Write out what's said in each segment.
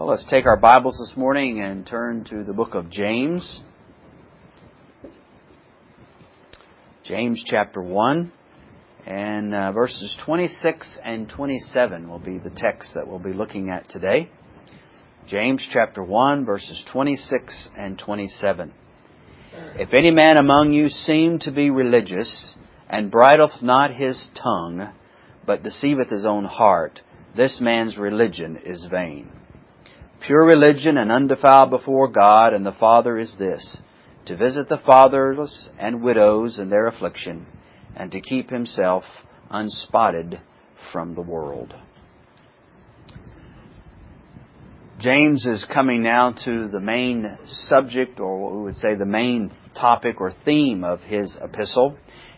Well, let's take our Bibles this morning and turn to the book of James. James chapter 1 and uh, verses 26 and 27 will be the text that we'll be looking at today. James chapter 1 verses 26 and 27. If any man among you seem to be religious and bridleth not his tongue, but deceiveth his own heart, this man's religion is vain. Pure religion and undefiled before God and the Father is this to visit the fatherless and widows in their affliction, and to keep himself unspotted from the world. James is coming now to the main subject, or what we would say the main topic or theme of his epistle,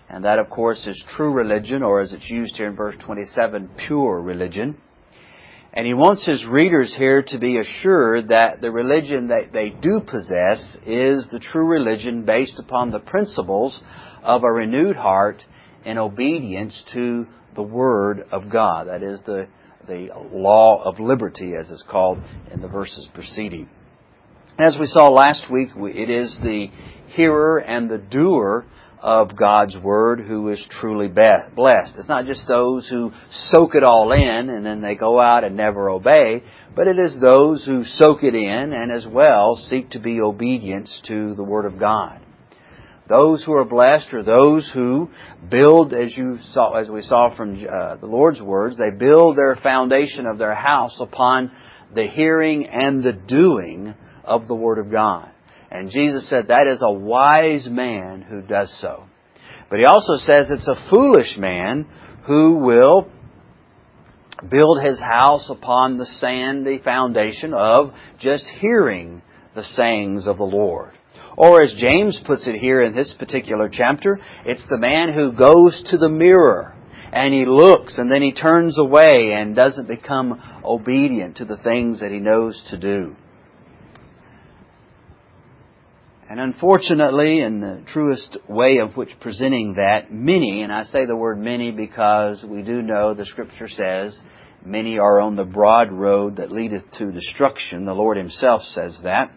and that, of course, is true religion, or as it's used here in verse 27, pure religion. And he wants his readers here to be assured that the religion that they do possess is the true religion based upon the principles of a renewed heart in obedience to the Word of God. That is the, the law of liberty, as it's called in the verses preceding. As we saw last week, it is the hearer and the doer of God's Word who is truly blessed. It's not just those who soak it all in and then they go out and never obey, but it is those who soak it in and as well seek to be obedient to the Word of God. Those who are blessed are those who build, as you saw, as we saw from uh, the Lord's words, they build their foundation of their house upon the hearing and the doing of the Word of God. And Jesus said that is a wise man who does so. But he also says it's a foolish man who will build his house upon the sandy foundation of just hearing the sayings of the Lord. Or as James puts it here in this particular chapter, it's the man who goes to the mirror and he looks and then he turns away and doesn't become obedient to the things that he knows to do. And unfortunately, in the truest way of which presenting that, many, and I say the word many because we do know the scripture says, many are on the broad road that leadeth to destruction. The Lord Himself says that.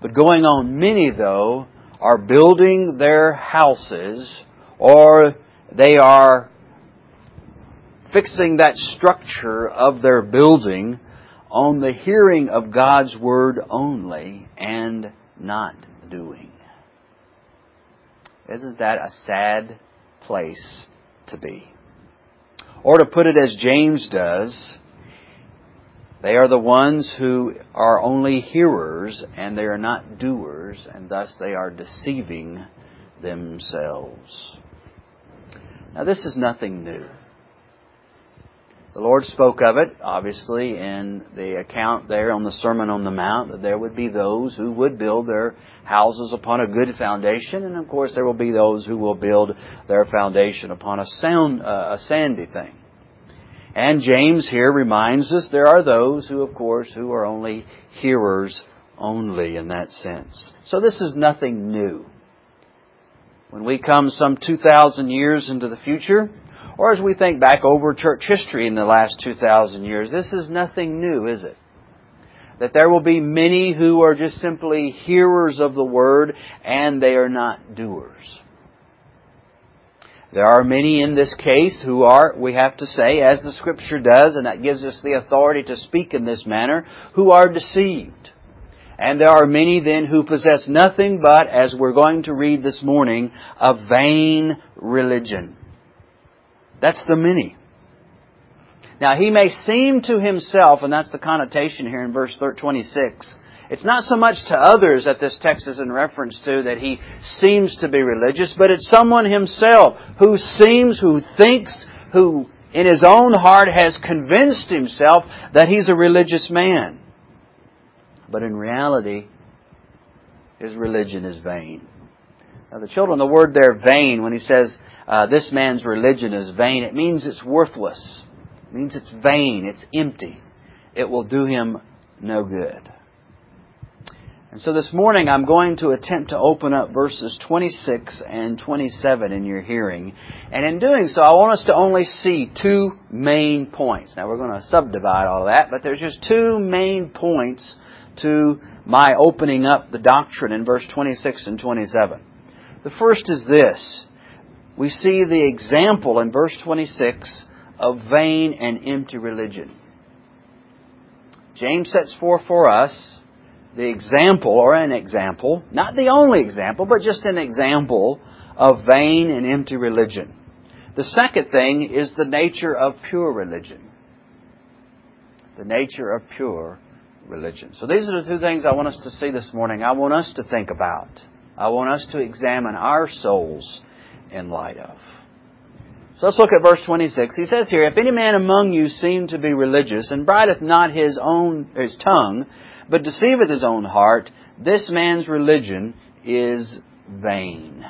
But going on, many though, are building their houses or they are fixing that structure of their building on the hearing of God's Word only and not doing. Isn't that a sad place to be? Or to put it as James does, they are the ones who are only hearers and they are not doers, and thus they are deceiving themselves. Now, this is nothing new. The Lord spoke of it, obviously, in the account there on the Sermon on the Mount, that there would be those who would build their houses upon a good foundation, and of course there will be those who will build their foundation upon a, sound, uh, a sandy thing. And James here reminds us there are those who, of course, who are only hearers only in that sense. So this is nothing new. When we come some 2,000 years into the future, or as we think back over church history in the last 2,000 years, this is nothing new, is it? That there will be many who are just simply hearers of the word and they are not doers. There are many in this case who are, we have to say, as the scripture does, and that gives us the authority to speak in this manner, who are deceived. And there are many then who possess nothing but, as we're going to read this morning, a vain religion. That's the many. Now, he may seem to himself, and that's the connotation here in verse 26, it's not so much to others that this text is in reference to that he seems to be religious, but it's someone himself who seems, who thinks, who in his own heart has convinced himself that he's a religious man. But in reality, his religion is vain. Now, the children, the word there, vain, when he says uh, this man's religion is vain, it means it's worthless. It means it's vain, it's empty. It will do him no good. And so this morning I'm going to attempt to open up verses 26 and 27 in your hearing. And in doing so, I want us to only see two main points. Now we're going to subdivide all that, but there's just two main points to my opening up the doctrine in verse 26 and 27. The first is this. We see the example in verse 26 of vain and empty religion. James sets forth for us the example, or an example, not the only example, but just an example of vain and empty religion. The second thing is the nature of pure religion. The nature of pure religion. So these are the two things I want us to see this morning. I want us to think about. I want us to examine our souls in light of. So let's look at verse 26. He says here, If any man among you seem to be religious, and brideth not his own, his tongue, but deceiveth his own heart, this man's religion is vain.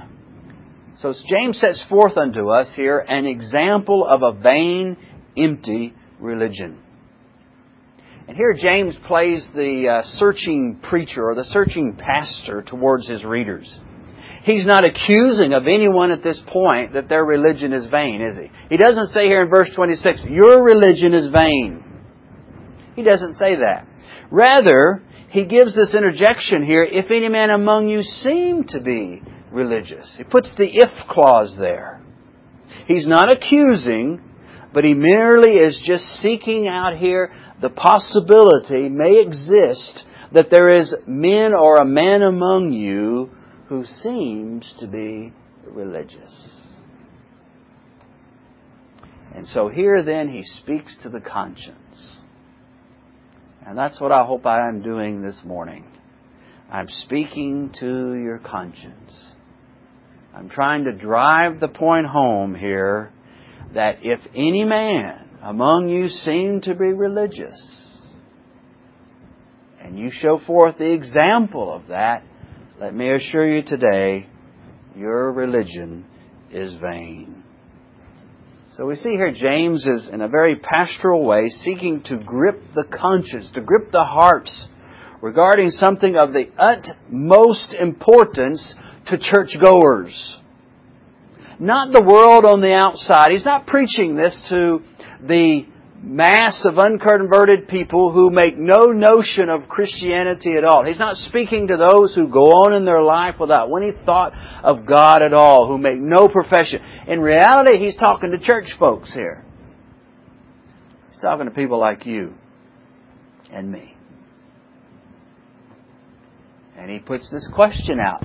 So James sets forth unto us here an example of a vain, empty religion. And here James plays the uh, searching preacher or the searching pastor towards his readers. He's not accusing of anyone at this point that their religion is vain, is he? He doesn't say here in verse 26, your religion is vain. He doesn't say that. Rather, he gives this interjection here, if any man among you seem to be religious. He puts the if clause there. He's not accusing, but he merely is just seeking out here the possibility may exist that there is men or a man among you who seems to be religious. And so here then he speaks to the conscience. And that's what I hope I am doing this morning. I'm speaking to your conscience. I'm trying to drive the point home here that if any man among you seem to be religious, and you show forth the example of that, let me assure you today, your religion is vain. So we see here James is in a very pastoral way seeking to grip the conscience, to grip the hearts regarding something of the utmost importance to churchgoers. Not the world on the outside. He's not preaching this to the mass of unconverted people who make no notion of Christianity at all. He's not speaking to those who go on in their life without any thought of God at all, who make no profession. In reality, he's talking to church folks here. He's talking to people like you and me. And he puts this question out,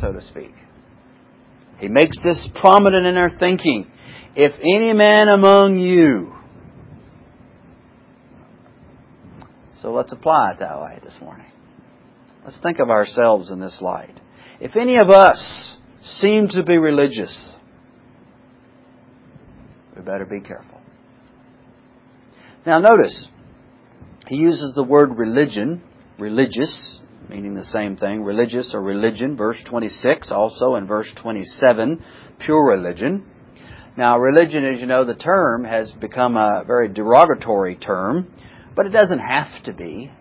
so to speak. He makes this prominent in their thinking. If any man among you So let's apply it that way this morning. Let's think of ourselves in this light. If any of us seem to be religious, we better be careful. Now notice, he uses the word religion, religious, meaning the same thing, religious or religion, verse 26, also in verse 27, pure religion. Now, religion, as you know, the term has become a very derogatory term. But it doesn't have to be.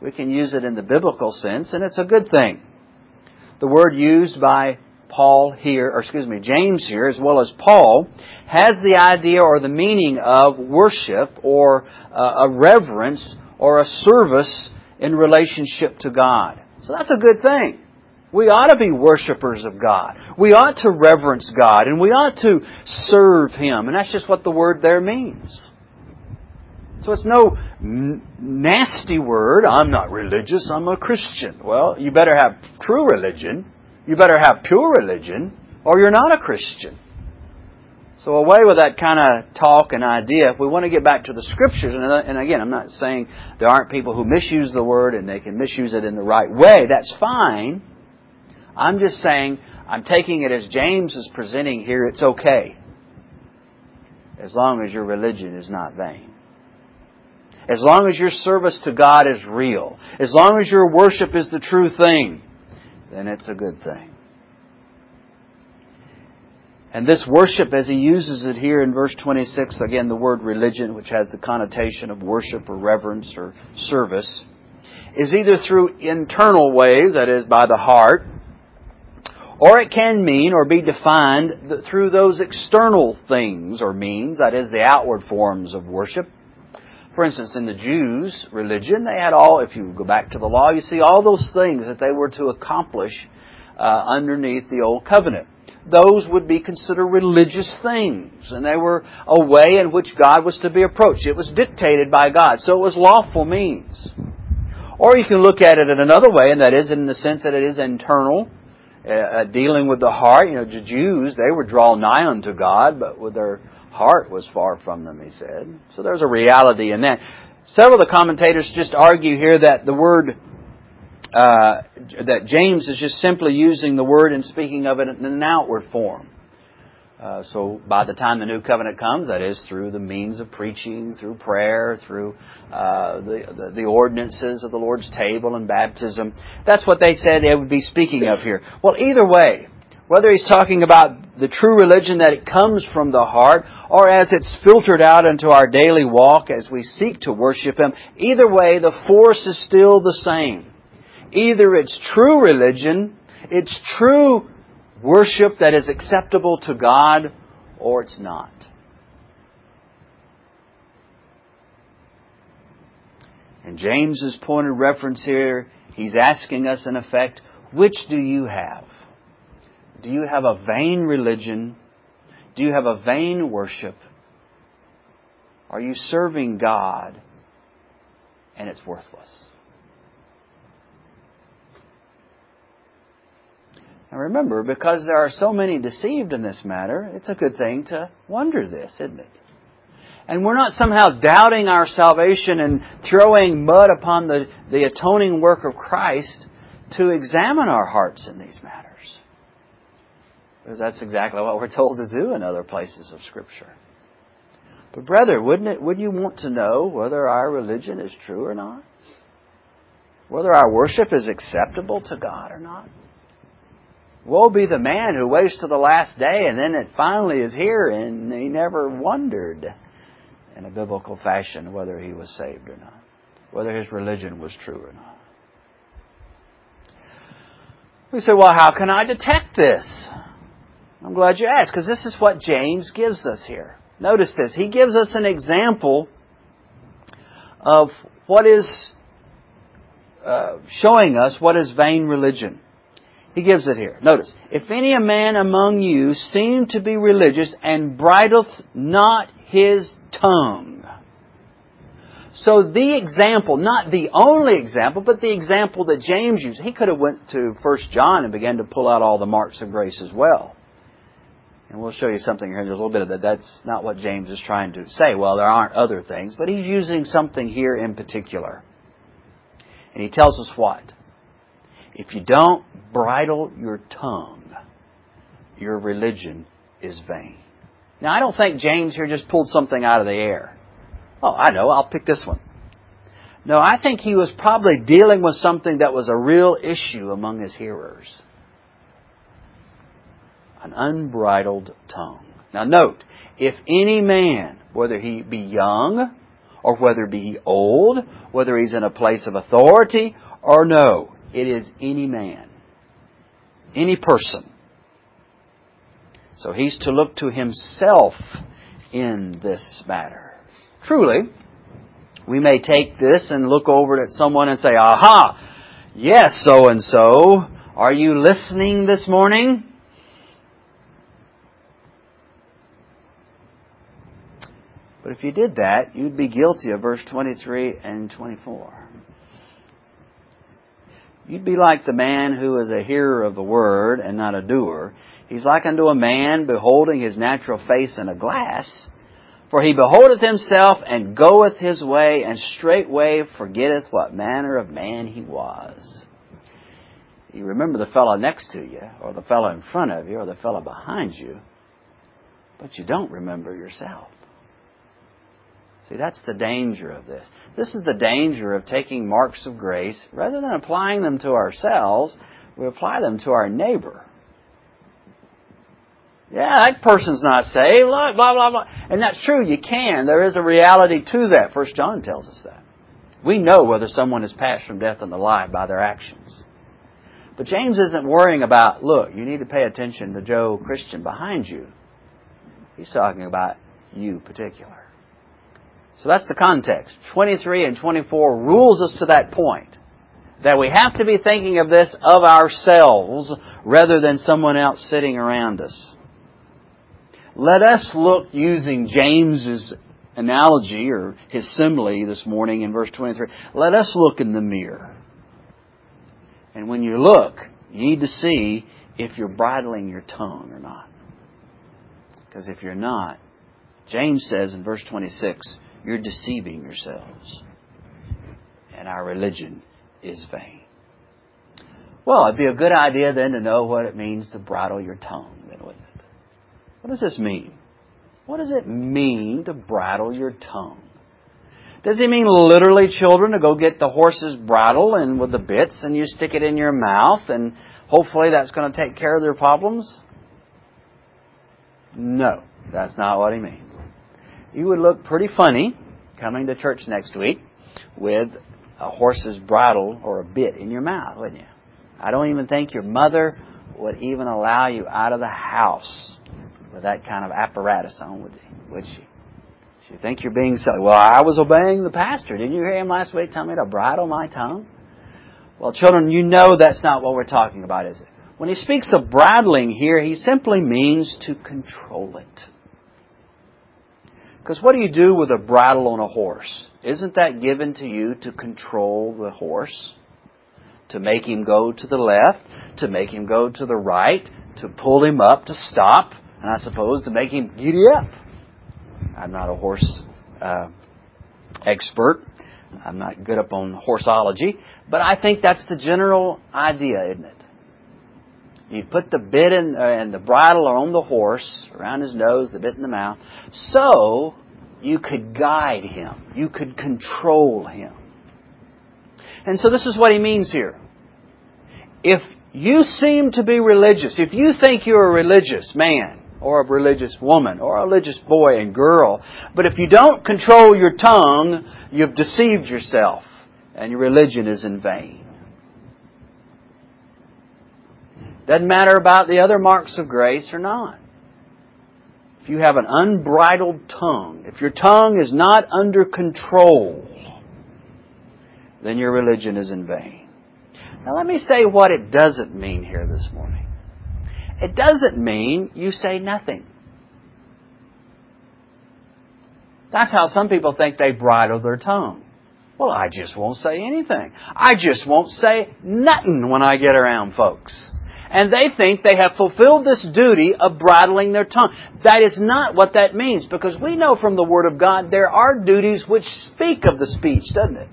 We can use it in the biblical sense, and it's a good thing. The word used by Paul here, or excuse me, James here, as well as Paul, has the idea or the meaning of worship or uh, a reverence or a service in relationship to God. So that's a good thing. We ought to be worshipers of God. We ought to reverence God and we ought to serve Him. And that's just what the word there means. So it's no n- nasty word. I'm not religious. I'm a Christian. Well, you better have true religion. You better have pure religion, or you're not a Christian. So away with that kind of talk and idea. If we want to get back to the scriptures, and uh, again, I'm not saying there aren't people who misuse the word and they can misuse it in the right way. That's fine. I'm just saying, I'm taking it as James is presenting here. It's okay. As long as your religion is not vain. As long as your service to God is real, as long as your worship is the true thing, then it's a good thing. And this worship, as he uses it here in verse 26, again, the word religion, which has the connotation of worship or reverence or service, is either through internal ways, that is, by the heart, or it can mean or be defined through those external things or means, that is, the outward forms of worship. For instance, in the Jews' religion, they had all, if you go back to the law, you see all those things that they were to accomplish uh, underneath the Old Covenant. Those would be considered religious things, and they were a way in which God was to be approached. It was dictated by God, so it was lawful means. Or you can look at it in another way, and that is in the sense that it is internal, uh, dealing with the heart. You know, the Jews, they would draw nigh unto God, but with their heart was far from them, he said. So there's a reality in that. Several of the commentators just argue here that the word, uh, that James is just simply using the word and speaking of it in an outward form. Uh, so by the time the new covenant comes, that is through the means of preaching, through prayer, through uh, the, the, the ordinances of the Lord's table and baptism. That's what they said they would be speaking of here. Well, either way, whether he's talking about the true religion that it comes from the heart, or as it's filtered out into our daily walk as we seek to worship Him, either way, the force is still the same. Either it's true religion, it's true worship that is acceptable to God, or it's not. And James's point of reference here, he's asking us in effect, which do you have? Do you have a vain religion? Do you have a vain worship? Are you serving God and it's worthless? Now remember, because there are so many deceived in this matter, it's a good thing to wonder this, isn't it? And we're not somehow doubting our salvation and throwing mud upon the, the atoning work of Christ to examine our hearts in these matters. Because that's exactly what we're told to do in other places of Scripture. But brother, wouldn't it, would you want to know whether our religion is true or not? Whether our worship is acceptable to God or not? Woe be the man who waits to the last day and then it finally is here and he never wondered in a biblical fashion whether he was saved or not, whether his religion was true or not. We say, well, how can I detect this? I'm glad you asked, because this is what James gives us here. Notice this. He gives us an example of what is uh, showing us what is vain religion. He gives it here. Notice, if any a man among you seem to be religious and bridleth not his tongue. So the example, not the only example, but the example that James used, he could have went to 1 John and began to pull out all the marks of grace as well. And we'll show you something here There's a little bit of that. That's not what James is trying to say. Well, there aren't other things, but he's using something here in particular. And he tells us what? If you don't bridle your tongue, your religion is vain. Now, I don't think James here just pulled something out of the air. Oh, I know, I'll pick this one. No, I think he was probably dealing with something that was a real issue among his hearers an unbridled tongue. Now note, if any man, whether he be young, or whether be old, whether he's in a place of authority, or no, it is any man, any person. So he's to look to himself in this matter. Truly, we may take this and look over at someone and say, aha, yes, so and so, are you listening this morning? But if you did that, you'd be guilty of verse 23 and 24. You'd be like the man who is a hearer of the word and not a doer. He's like unto a man beholding his natural face in a glass. For he beholdeth himself and goeth his way, and straightway forgetteth what manner of man he was. You remember the fellow next to you, or the fellow in front of you, or the fellow behind you, but you don't remember yourself. See, that's the danger of this. This is the danger of taking marks of grace. Rather than applying them to ourselves, we apply them to our neighbor. Yeah, that person's not saved. Blah, blah, blah. And that's true, you can. There is a reality to that. First John tells us that. We know whether someone has passed from death unto life by their actions. But James isn't worrying about, look, you need to pay attention to Joe Christian behind you. He's talking about you particular. So that's the context. 23 and 24 rules us to that point. That we have to be thinking of this of ourselves rather than someone else sitting around us. Let us look using James's analogy or his simile this morning in verse 23. Let us look in the mirror. And when you look, you need to see if you're bridling your tongue or not. Because if you're not, James says in verse 26, you're deceiving yourselves. And our religion is vain. Well, it'd be a good idea then to know what it means to bridle your tongue, then, wouldn't it? What does this mean? What does it mean to bridle your tongue? Does he mean literally, children, to go get the horse's bridle and with the bits and you stick it in your mouth and hopefully that's going to take care of their problems? No, that's not what he means. You would look pretty funny coming to church next week with a horse's bridle or a bit in your mouth, wouldn't you? I don't even think your mother would even allow you out of the house with that kind of apparatus on, would, he, would she? She think you're being silly. Well, I was obeying the pastor. Didn't you hear him last week tell me to bridle my tongue? Well, children, you know that's not what we're talking about, is it? When he speaks of bridling here, he simply means to control it. Because what do you do with a bridle on a horse? Isn't that given to you to control the horse? To make him go to the left, to make him go to the right, to pull him up, to stop, and I suppose to make him giddy up. I'm not a horse uh, expert. I'm not good up on horseology, but I think that's the general idea, isn't it? You put the bit in, uh, and the bridle on the horse, around his nose, the bit in the mouth, so you could guide him. You could control him. And so this is what he means here. If you seem to be religious, if you think you're a religious man, or a religious woman, or a religious boy and girl, but if you don't control your tongue, you've deceived yourself, and your religion is in vain. Doesn't matter about the other marks of grace or not. If you have an unbridled tongue, if your tongue is not under control, then your religion is in vain. Now let me say what it doesn't mean here this morning. It doesn't mean you say nothing. That's how some people think they bridle their tongue. Well, I just won't say anything. I just won't say nothing when I get around folks and they think they have fulfilled this duty of bridling their tongue. That is not what that means, because we know from the Word of God there are duties which speak of the speech, doesn't it?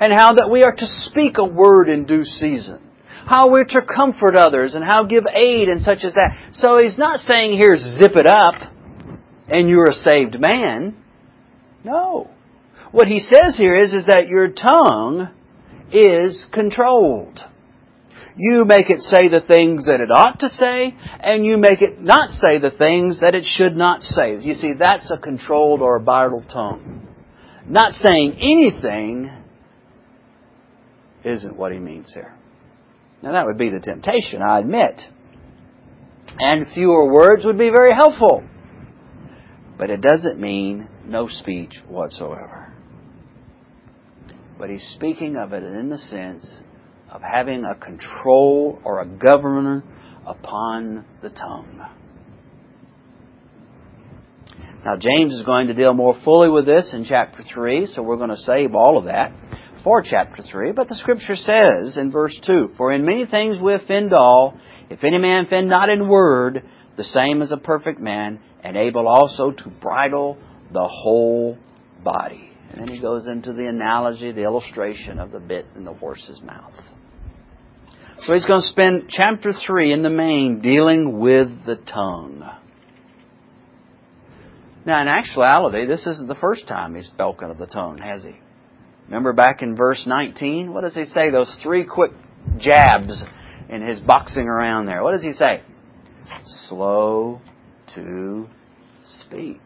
And how that we are to speak a word in due season. How we're to comfort others and how give aid and such as that. So he's not saying here, zip it up and you're a saved man. No. What he says here is, is that your tongue is controlled. You make it say the things that it ought to say, and you make it not say the things that it should not say. You see, that's a controlled or a bridled tongue. Not saying anything isn't what he means here. Now that would be the temptation, I admit. And fewer words would be very helpful. But it doesn't mean no speech whatsoever. But he's speaking of it in the sense of having a control or a governor upon the tongue. Now, James is going to deal more fully with this in chapter 3, so we're going to save all of that for chapter 3. But the scripture says in verse 2 For in many things we offend all. If any man offend not in word, the same is a perfect man, and able also to bridle the whole body. And then he goes into the analogy, the illustration of the bit in the horse's mouth. So he's going to spend chapter 3 in the main dealing with the tongue. Now, in actuality, this isn't the first time he's spoken of the tongue, has he? Remember back in verse 19? What does he say? Those three quick jabs in his boxing around there. What does he say? Slow to speak.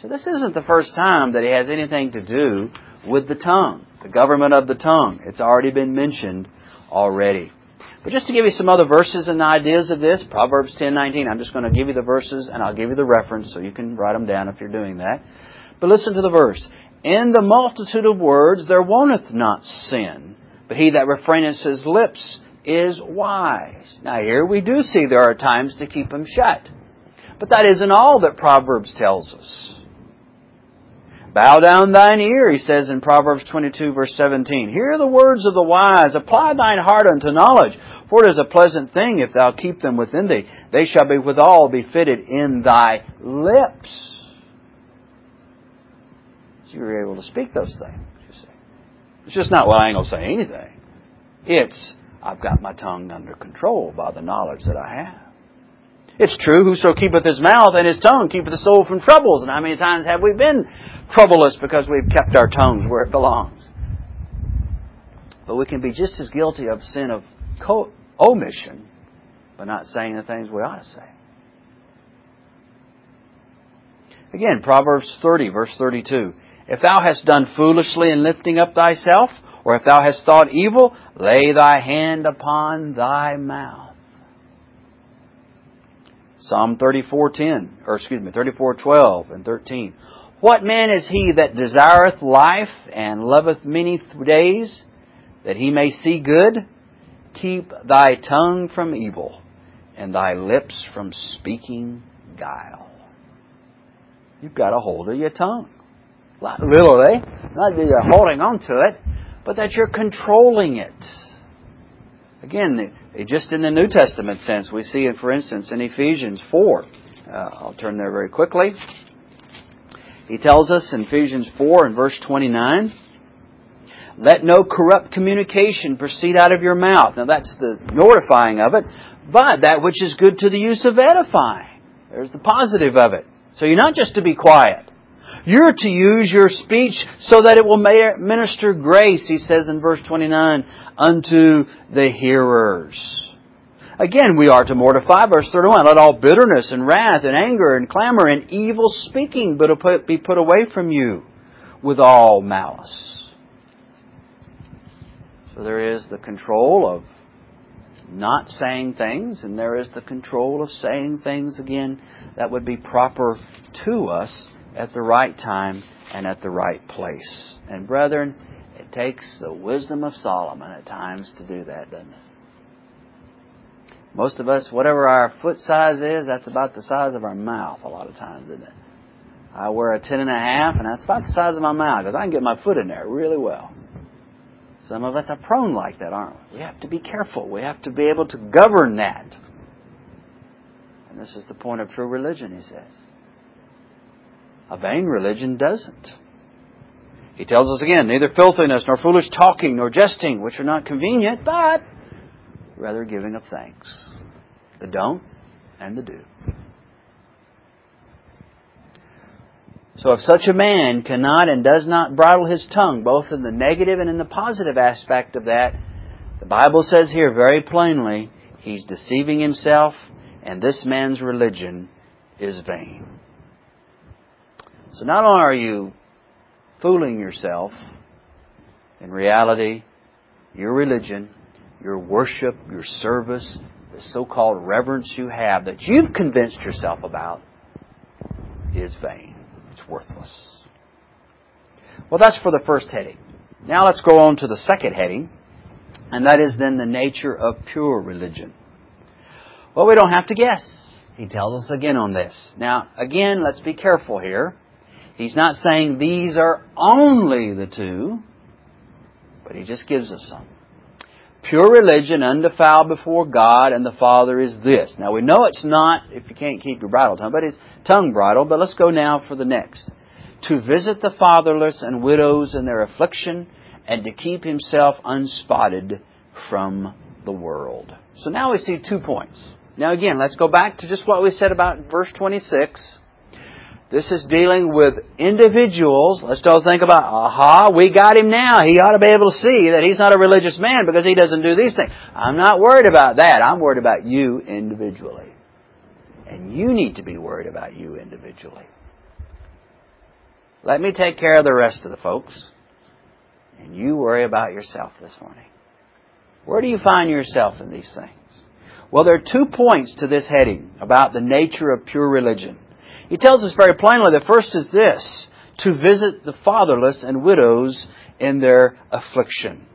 So this isn't the first time that he has anything to do with the tongue, the government of the tongue. It's already been mentioned already. But just to give you some other verses and ideas of this, Proverbs 10:19. I'm just going to give you the verses and I'll give you the reference so you can write them down if you're doing that. But listen to the verse. In the multitude of words there wanteth not sin, but he that refraineth his lips is wise. Now here we do see there are times to keep them shut. But that isn't all that Proverbs tells us. Bow down thine ear, he says in Proverbs 22 verse 17. Hear the words of the wise, apply thine heart unto knowledge, for it is a pleasant thing if thou keep them within thee. They shall be withal be fitted in thy lips. So you're able to speak those things, you see. It's just not, well, I ain't gonna say anything. It's, I've got my tongue under control by the knowledge that I have. It's true, whoso keepeth his mouth and his tongue keepeth the soul from troubles. And how many times have we been troublous because we've kept our tongues where it belongs? But we can be just as guilty of sin of omission by not saying the things we ought to say. Again, Proverbs 30, verse 32. If thou hast done foolishly in lifting up thyself, or if thou hast thought evil, lay thy hand upon thy mouth. Psalm 34:10, or excuse me, 34:12 and 13. What man is he that desireth life and loveth many days, that he may see good? Keep thy tongue from evil, and thy lips from speaking guile. You've got a hold of your tongue. Not literally, not that you're holding on to it, but that you're controlling it. Again, just in the New Testament sense, we see it, for instance, in Ephesians 4. Uh, I'll turn there very quickly. He tells us in Ephesians 4 and verse 29, let no corrupt communication proceed out of your mouth. Now that's the mortifying of it, but that which is good to the use of edifying. There's the positive of it. So you're not just to be quiet. You're to use your speech so that it will minister grace, he says in verse 29, unto the hearers. Again, we are to mortify, verse 31, let all bitterness and wrath and anger and clamor and evil speaking be put away from you with all malice. So there is the control of not saying things, and there is the control of saying things again that would be proper to us at the right time and at the right place. And brethren, it takes the wisdom of Solomon at times to do that, doesn't it? Most of us, whatever our foot size is, that's about the size of our mouth a lot of times, isn't it? I wear a ten and a half, and that's about the size of my mouth because I can get my foot in there really well. Some of us are prone like that, aren't we? We have to be careful. We have to be able to govern that. And this is the point of true religion, he says. A vain religion doesn't. He tells us again, neither filthiness, nor foolish talking, nor jesting, which are not convenient, but rather giving of thanks. The don't and the do. So if such a man cannot and does not bridle his tongue, both in the negative and in the positive aspect of that, the Bible says here very plainly, he's deceiving himself, and this man's religion is vain. So not only are you fooling yourself, in reality, your religion, your worship, your service, the so-called reverence you have that you've convinced yourself about is vain. It's worthless. Well, that's for the first heading. Now let's go on to the second heading, and that is then the nature of pure religion. Well, we don't have to guess. He tells us again on this. Now, again, let's be careful here. He's not saying these are only the two, but he just gives us some. Pure religion, undefiled before God and the Father is this. Now we know it's not, if you can't keep your bridle tongue, but it's tongue bridle, but let's go now for the next. To visit the fatherless and widows in their affliction and to keep himself unspotted from the world. So now we see two points. Now again, let's go back to just what we said about verse 26. This is dealing with individuals. Let's don't think about, aha, we got him now. He ought to be able to see that he's not a religious man because he doesn't do these things. I'm not worried about that. I'm worried about you individually. And you need to be worried about you individually. Let me take care of the rest of the folks. And you worry about yourself this morning. Where do you find yourself in these things? Well, there are two points to this heading about the nature of pure religion. He tells us very plainly the first is this to visit the fatherless and widows in their affliction.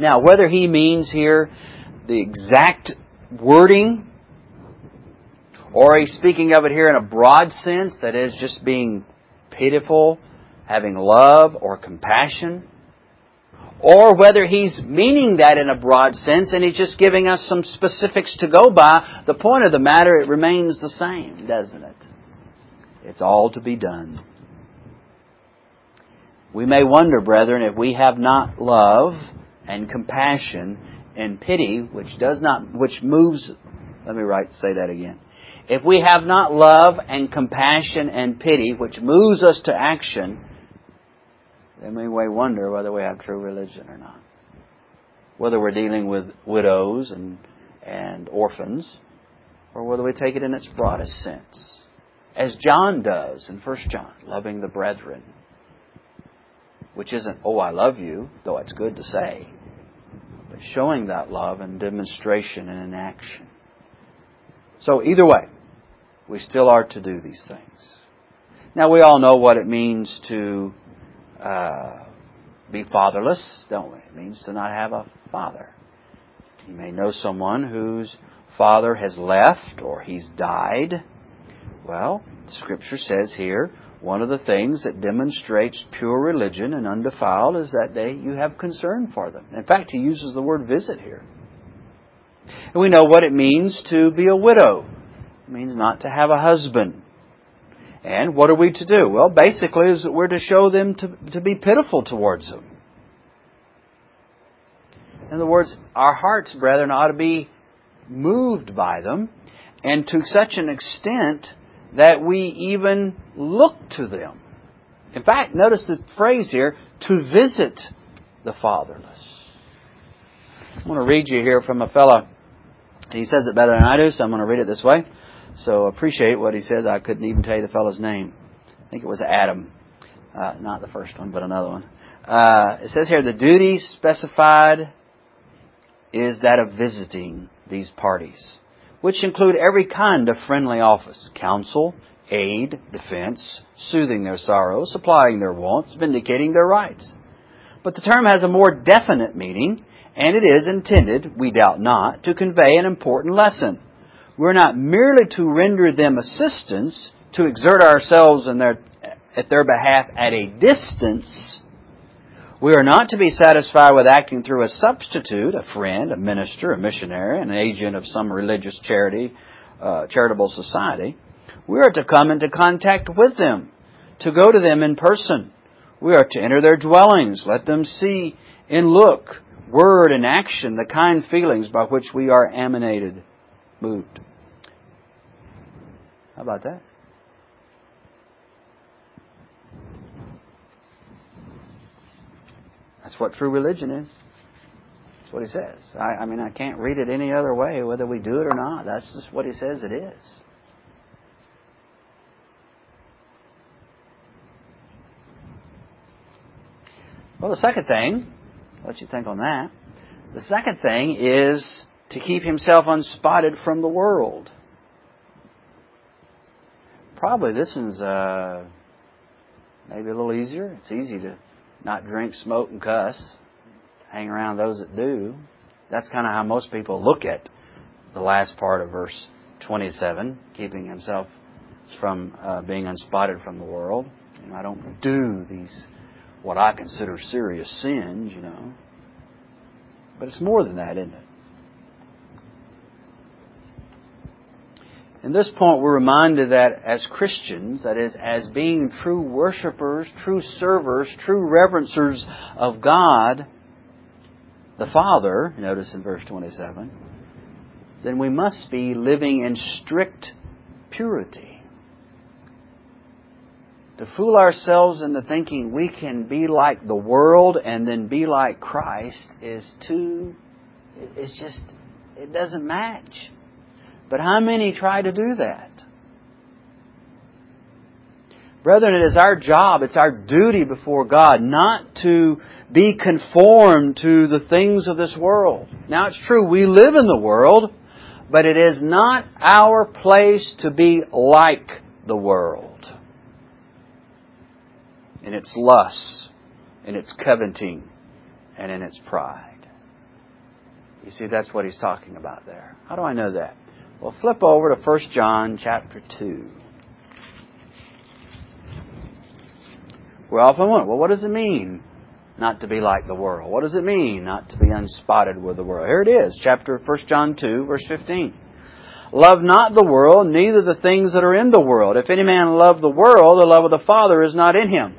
Now, whether he means here the exact wording or he's speaking of it here in a broad sense, that is just being pitiful, having love or compassion, or whether he's meaning that in a broad sense and he's just giving us some specifics to go by, the point of the matter, it remains the same, doesn't it? It's all to be done. We may wonder, brethren, if we have not love and compassion and pity, which does not, which moves, let me write, say that again. If we have not love and compassion and pity, which moves us to action, then we may wonder whether we have true religion or not. Whether we're dealing with widows and, and orphans, or whether we take it in its broadest sense. As John does in 1 John, loving the brethren. Which isn't, oh, I love you, though it's good to say, but showing that love in demonstration and in action. So either way, we still are to do these things. Now we all know what it means to uh, be fatherless, don't we? It means to not have a father. You may know someone whose father has left or he's died. Well, scripture says here, one of the things that demonstrates pure religion and undefiled is that they you have concern for them. In fact, he uses the word visit here. And we know what it means to be a widow. It means not to have a husband. And what are we to do? Well, basically, is that we're to show them to, to be pitiful towards them. In other words, our hearts, brethren, ought to be moved by them, and to such an extent that we even look to them. In fact, notice the phrase here, to visit the fatherless. I want to read you here from a fellow. He says it better than I do, so I'm going to read it this way. So appreciate what he says. I couldn't even tell you the fellow's name. I think it was Adam. Uh, not the first one, but another one. Uh, it says here the duty specified is that of visiting these parties, which include every kind of friendly office counsel, aid, defense, soothing their sorrows, supplying their wants, vindicating their rights. But the term has a more definite meaning, and it is intended, we doubt not, to convey an important lesson. We're not merely to render them assistance, to exert ourselves in their, at their behalf at a distance. We are not to be satisfied with acting through a substitute, a friend, a minister, a missionary, an agent of some religious charity, uh, charitable society. We are to come into contact with them, to go to them in person. We are to enter their dwellings, let them see in look, word, and action the kind feelings by which we are animated, moved. How about that? That's what true religion is. That's what he says. I, I, mean, I can't read it any other way, whether we do it or not. That's just what he says it is. Well, the second thing, what you think on that? The second thing is to keep himself unspotted from the world probably this one's uh, maybe a little easier. It's easy to not drink, smoke, and cuss. Hang around those that do. That's kind of how most people look at the last part of verse 27, keeping himself from uh, being unspotted from the world. You know, I don't do these what I consider serious sins, you know. But it's more than that, isn't it? In this point, we're reminded that as Christians, that is, as being true worshippers, true servers, true reverencers of God, the Father, notice in verse 27, then we must be living in strict purity. To fool ourselves into thinking we can be like the world and then be like Christ is too, it's just, it doesn't match. But how many try to do that? Brethren, it is our job, it's our duty before God not to be conformed to the things of this world. Now it's true, we live in the world, but it is not our place to be like the world in its lusts, in its coveting, and in its pride. You see, that's what he's talking about there. How do I know that? Well, flip over to 1 John chapter 2. We often wonder, well, what does it mean not to be like the world? What does it mean not to be unspotted with the world? Here it is, chapter 1 John 2, verse 15. Love not the world, neither the things that are in the world. If any man love the world, the love of the Father is not in him.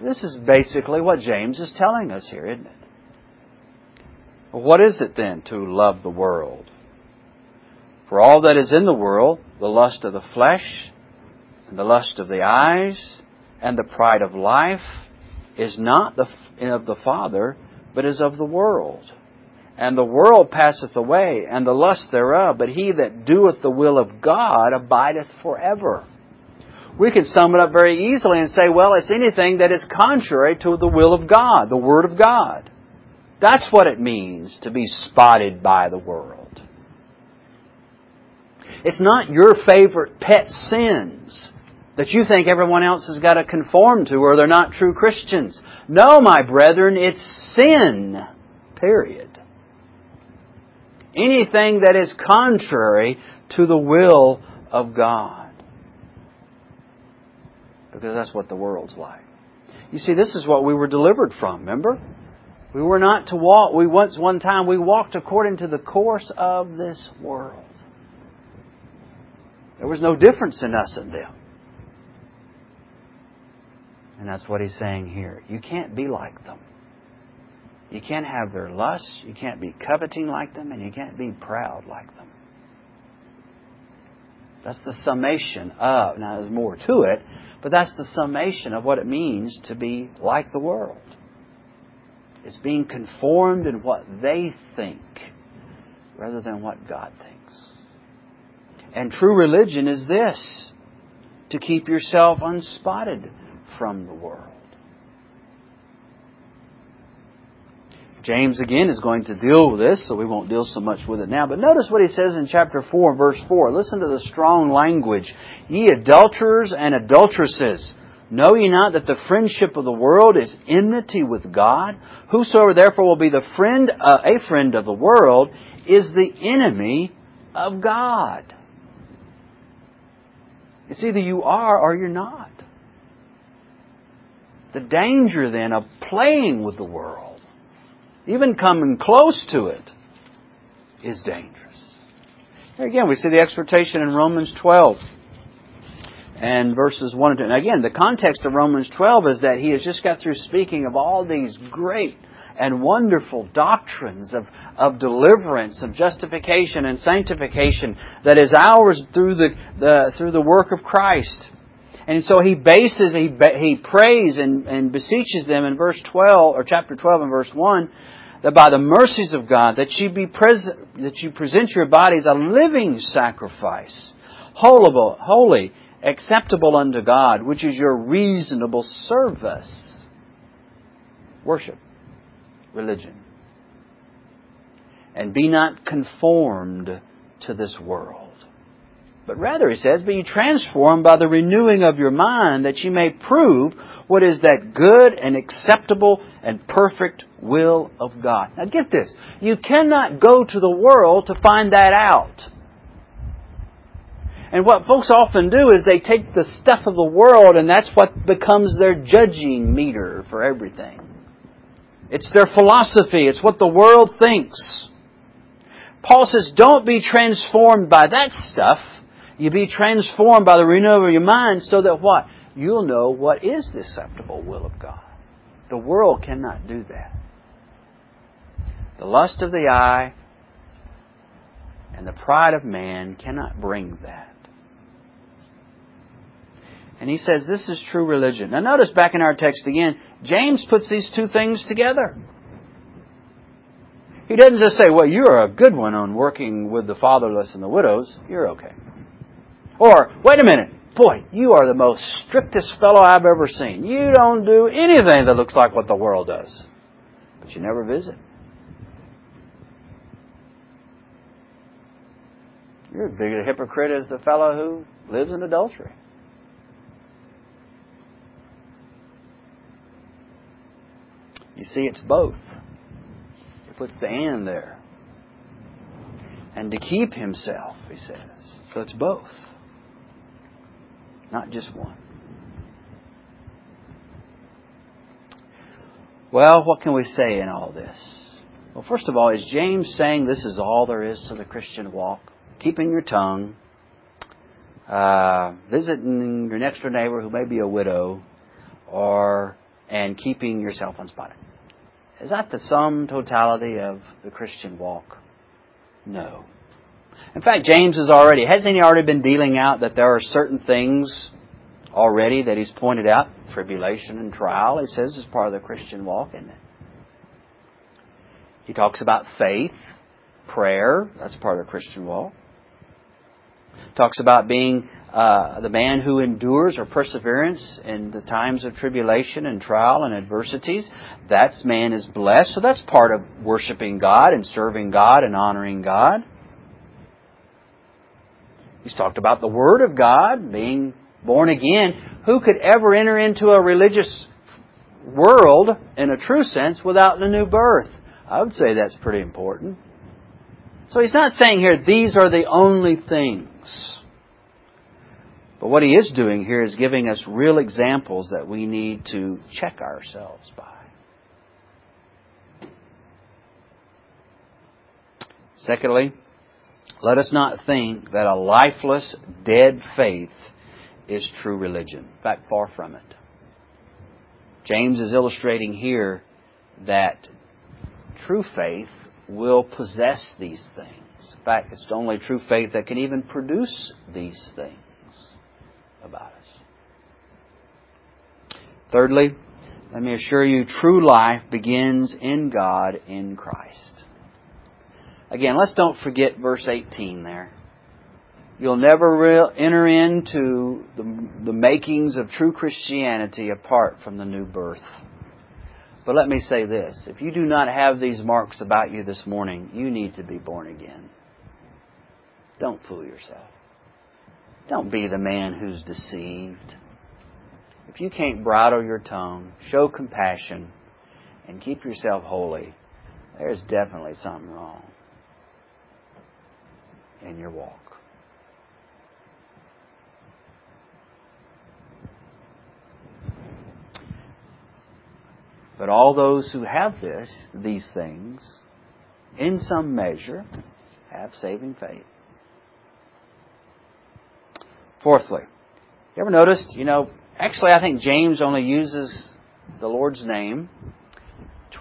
This is basically what James is telling us here, isn't it? What is it then to love the world? For all that is in the world, the lust of the flesh, and the lust of the eyes, and the pride of life, is not the, of the Father, but is of the world. And the world passeth away, and the lust thereof, but he that doeth the will of God abideth forever. We can sum it up very easily and say, well, it's anything that is contrary to the will of God, the Word of God. That's what it means to be spotted by the world. It's not your favorite pet sins that you think everyone else has got to conform to or they're not true Christians. No, my brethren, it's sin. Period. Anything that is contrary to the will of God. Because that's what the world's like. You see, this is what we were delivered from, remember? We were not to walk, we once, one time, we walked according to the course of this world. There was no difference in us and them. And that's what he's saying here. You can't be like them. You can't have their lusts, you can't be coveting like them, and you can't be proud like them. That's the summation of, now there's more to it, but that's the summation of what it means to be like the world. It's being conformed in what they think rather than what God thinks. And true religion is this to keep yourself unspotted from the world. James again is going to deal with this, so we won't deal so much with it now. But notice what he says in chapter 4, verse 4. Listen to the strong language. Ye adulterers and adulteresses, know ye not that the friendship of the world is enmity with God? Whosoever therefore will be the friend, uh, a friend of the world, is the enemy of God. It's either you are or you're not. The danger then of playing with the world, even coming close to it, is dangerous. Here again, we see the exhortation in Romans 12 and verses 1 and 2. And again, the context of Romans 12 is that he has just got through speaking of all these great and wonderful doctrines of, of deliverance, of justification and sanctification that is ours through the, the, through the work of Christ. And so he bases, he, he prays and, and beseeches them in verse 12, or chapter 12 and verse 1, that by the mercies of God, that you be present, that you present your bodies a living sacrifice, holy, holy, acceptable unto God, which is your reasonable service. Worship, religion. And be not conformed to this world but rather, he says, be transformed by the renewing of your mind that you may prove what is that good and acceptable and perfect will of God. Now get this. You cannot go to the world to find that out. And what folks often do is they take the stuff of the world and that's what becomes their judging meter for everything. It's their philosophy. It's what the world thinks. Paul says, don't be transformed by that stuff. You be transformed by the renewal of your mind so that what? You'll know what is the acceptable will of God. The world cannot do that. The lust of the eye and the pride of man cannot bring that. And he says this is true religion. Now notice back in our text again, James puts these two things together. He doesn't just say, well, you're a good one on working with the fatherless and the widows. You're okay. Or, wait a minute, Boy, you are the most strictest fellow I've ever seen. You don't do anything that looks like what the world does. But you never visit. You're as big a hypocrite as the fellow who lives in adultery. You see, it's both. It puts the and there. And to keep himself, he says. So it's both, not just one. Well, what can we say in all this? Well, first of all, is James saying this is all there is to the Christian walk? Keeping your tongue, uh, visiting your next door neighbor who may be a widow, or and keeping yourself unspotted. Is that the sum totality of the Christian walk? No. In fact, James has already, hasn't he already been dealing out that there are certain things already that he's pointed out? Tribulation and trial, he says, is part of the Christian walk, isn't it? He talks about faith, prayer, that's part of the Christian walk. Talks about being uh, the man who endures or perseverance in the times of tribulation and trial and adversities. That man is blessed. So that's part of worshiping God and serving God and honoring God. He's talked about the Word of God, being born again. Who could ever enter into a religious world in a true sense without the new birth? I would say that's pretty important. So he's not saying here these are the only things. But what he is doing here is giving us real examples that we need to check ourselves by. Secondly, let us not think that a lifeless, dead faith is true religion. In fact, far from it. James is illustrating here that true faith will possess these things. Fact, it's the only true faith that can even produce these things about us. Thirdly, let me assure you, true life begins in God in Christ. Again, let's don't forget verse 18 there. You'll never re- enter into the, the makings of true Christianity apart from the new birth. But let me say this if you do not have these marks about you this morning, you need to be born again. Don't fool yourself. Don't be the man who's deceived. If you can't bridle your tongue, show compassion, and keep yourself holy, there's definitely something wrong in your walk. But all those who have this, these things, in some measure, have saving faith. Fourthly, you ever noticed, you know, actually I think James only uses the Lord's name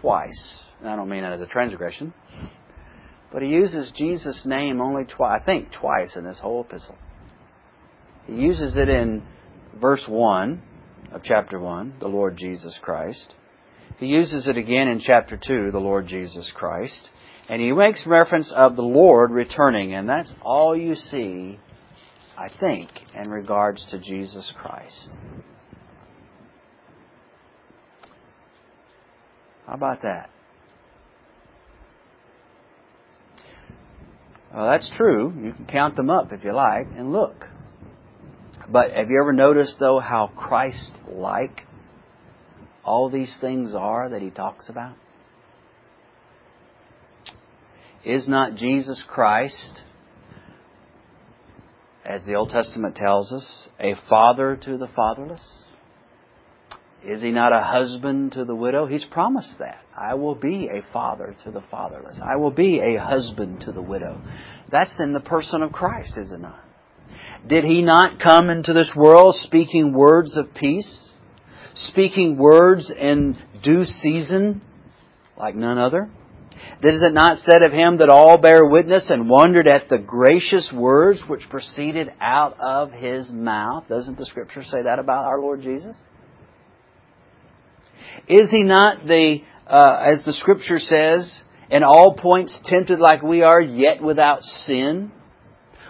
twice. I don't mean it as a transgression. But he uses Jesus' name only twice, I think twice in this whole epistle. He uses it in verse 1 of chapter 1, the Lord Jesus Christ. He uses it again in chapter 2, the Lord Jesus Christ. And he makes reference of the Lord returning, and that's all you see, I think, in regards to Jesus Christ. How about that? Well, that's true. You can count them up if you like and look. But have you ever noticed, though, how Christ like all these things are that he talks about? Is not Jesus Christ, as the Old Testament tells us, a father to the fatherless? Is he not a husband to the widow? He's promised that. I will be a father to the fatherless. I will be a husband to the widow. That's in the person of Christ, is it not? Did he not come into this world speaking words of peace? Speaking words in due season like none other? Is it not said of him that all bear witness and wondered at the gracious words which proceeded out of his mouth? Doesn't the scripture say that about our Lord Jesus? Is he not the, uh, as the scripture says, in all points tempted like we are, yet without sin?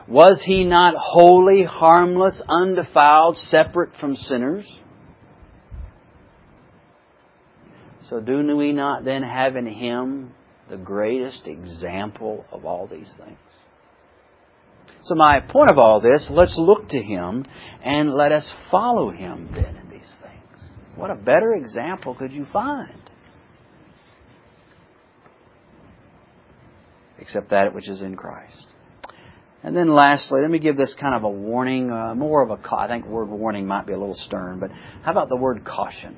Was he not holy, harmless, undefiled, separate from sinners? So do we not then have in him the greatest example of all these things? So my point of all this, let's look to him and let us follow him then in these things. What a better example could you find? Except that which is in Christ. And then lastly, let me give this kind of a warning, uh, more of a, I think word warning might be a little stern, but how about the word caution?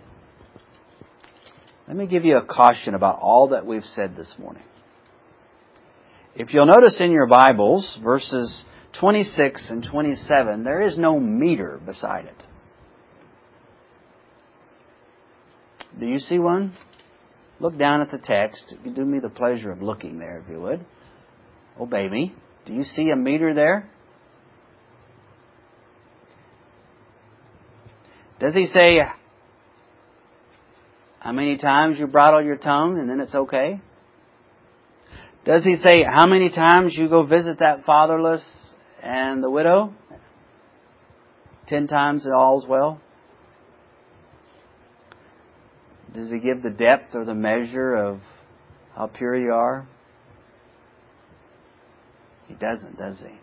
Let me give you a caution about all that we've said this morning. If you'll notice in your Bibles, verses 26 and 27, there is no meter beside it. Do you see one? Look down at the text. Do me the pleasure of looking there, if you would. Obey me. Do you see a meter there? Does he say how many times you bridle your tongue and then it's okay? Does he say how many times you go visit that fatherless and the widow? Ten times it all's well? Does he give the depth or the measure of how pure you are? He doesn't, does he?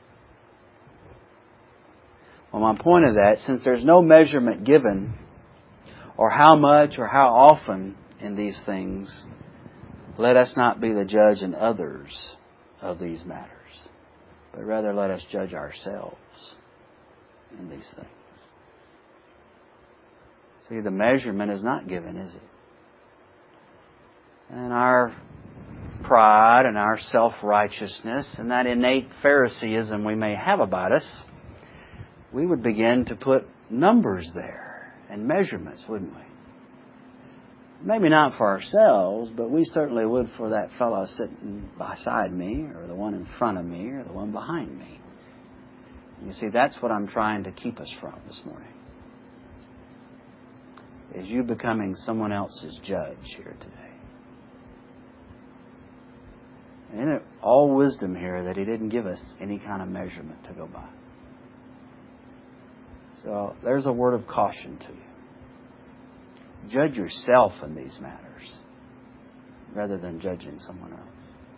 Well, my point of that, since there's no measurement given, or how much or how often in these things, let us not be the judge in others of these matters, but rather let us judge ourselves in these things. See, the measurement is not given, is it? And our pride and our self righteousness and that innate Phariseeism we may have about us, we would begin to put numbers there and measurements, wouldn't we? Maybe not for ourselves, but we certainly would for that fellow sitting beside me, or the one in front of me, or the one behind me. You see, that's what I'm trying to keep us from this morning. Is you becoming someone else's judge here today. And in it, all wisdom here that he didn't give us any kind of measurement to go by. So there's a word of caution to you. Judge yourself in these matters rather than judging someone else.